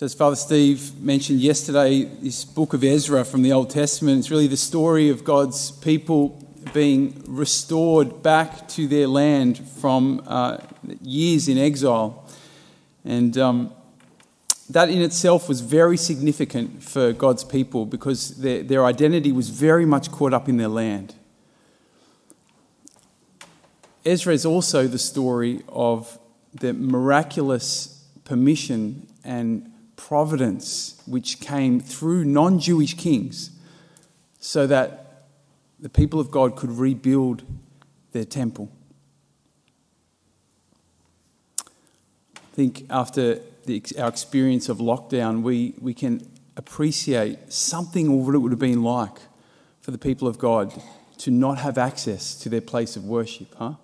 So, as Father Steve mentioned yesterday, this book of Ezra from the Old Testament is really the story of God's people being restored back to their land from uh, years in exile. And um, that in itself was very significant for God's people because their, their identity was very much caught up in their land. Ezra is also the story of the miraculous permission and providence which came through non Jewish kings so that the people of God could rebuild their temple. I think after the, our experience of lockdown, we, we can appreciate something of what it would have been like for the people of God to not have access to their place of worship, huh?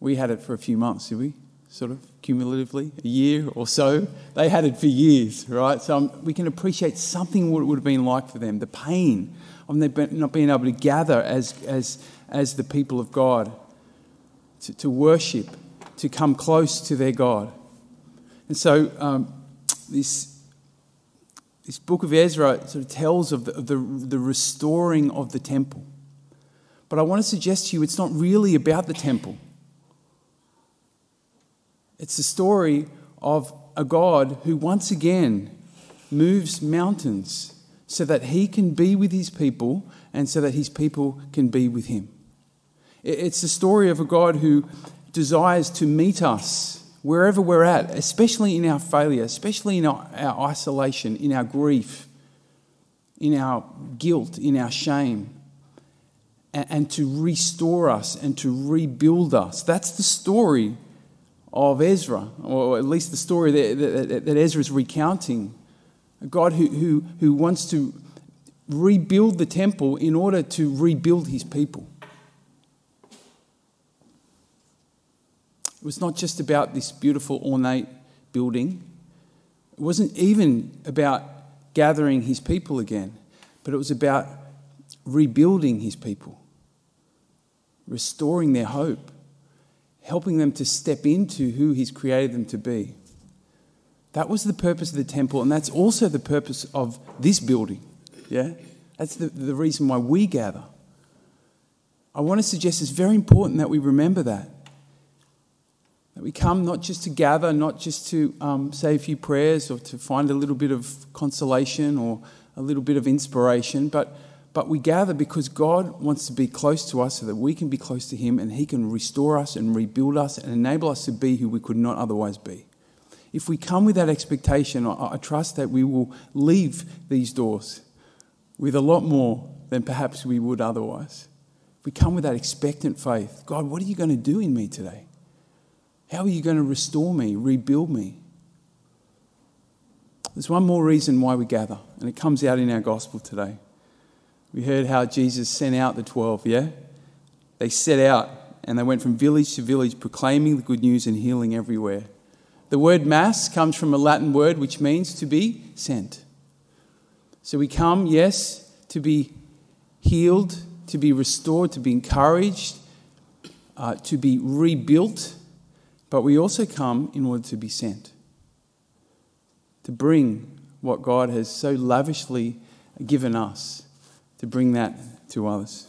We had it for a few months, did we? Sort of cumulatively, a year or so. They had it for years, right? So um, we can appreciate something what it would have been like for them, the pain of not being able to gather as, as, as the people of God, to, to worship, to come close to their God. And so um, this, this book of Ezra sort of tells of the, of the, the restoring of the temple. But I want to suggest to you it's not really about the temple. It's the story of a God who once again moves mountains so that he can be with his people and so that his people can be with him. It's the story of a God who desires to meet us wherever we're at, especially in our failure, especially in our, isolation, in our grief, in our guilt, in our shame, and to restore us and to rebuild us. That's the story of Ezra, or at least the story that, Ezra is recounting. A God who, who, who wants to rebuild the temple in order to rebuild his people. It was not just about this beautiful, ornate building, it wasn't even about gathering his people again, but it was about rebuilding his people, restoring their hope helping them to step into who He's created them to be. That was the purpose of the temple, and that's also the purpose of this building. Yeah? That's the, the reason why we gather. I want to suggest it's very important that we remember that. That we come not just to gather, not just to um, say a few prayers or to find a little bit of consolation or a little bit of inspiration, but but we gather because God wants to be close to us so that we can be close to Him and He can restore us and rebuild us and enable us to be who we could not otherwise be. If we come with that expectation, I, trust that we will leave these doors with a lot more than perhaps we would otherwise. If we come with that expectant faith, God, what are you going to do in me today? How are you going to restore me, rebuild me? There's one more reason why we gather, and it comes out in our gospel today. We heard how Jesus sent out the 12, yeah? They set out and they went from village to village proclaiming the good news and healing everywhere. The word mass comes from a Latin word which means to be sent. So we come, yes, to be healed, to be restored, to be encouraged, uh, to be rebuilt, but we also come in order to be sent, to bring what God has so lavishly given us to bring that to others.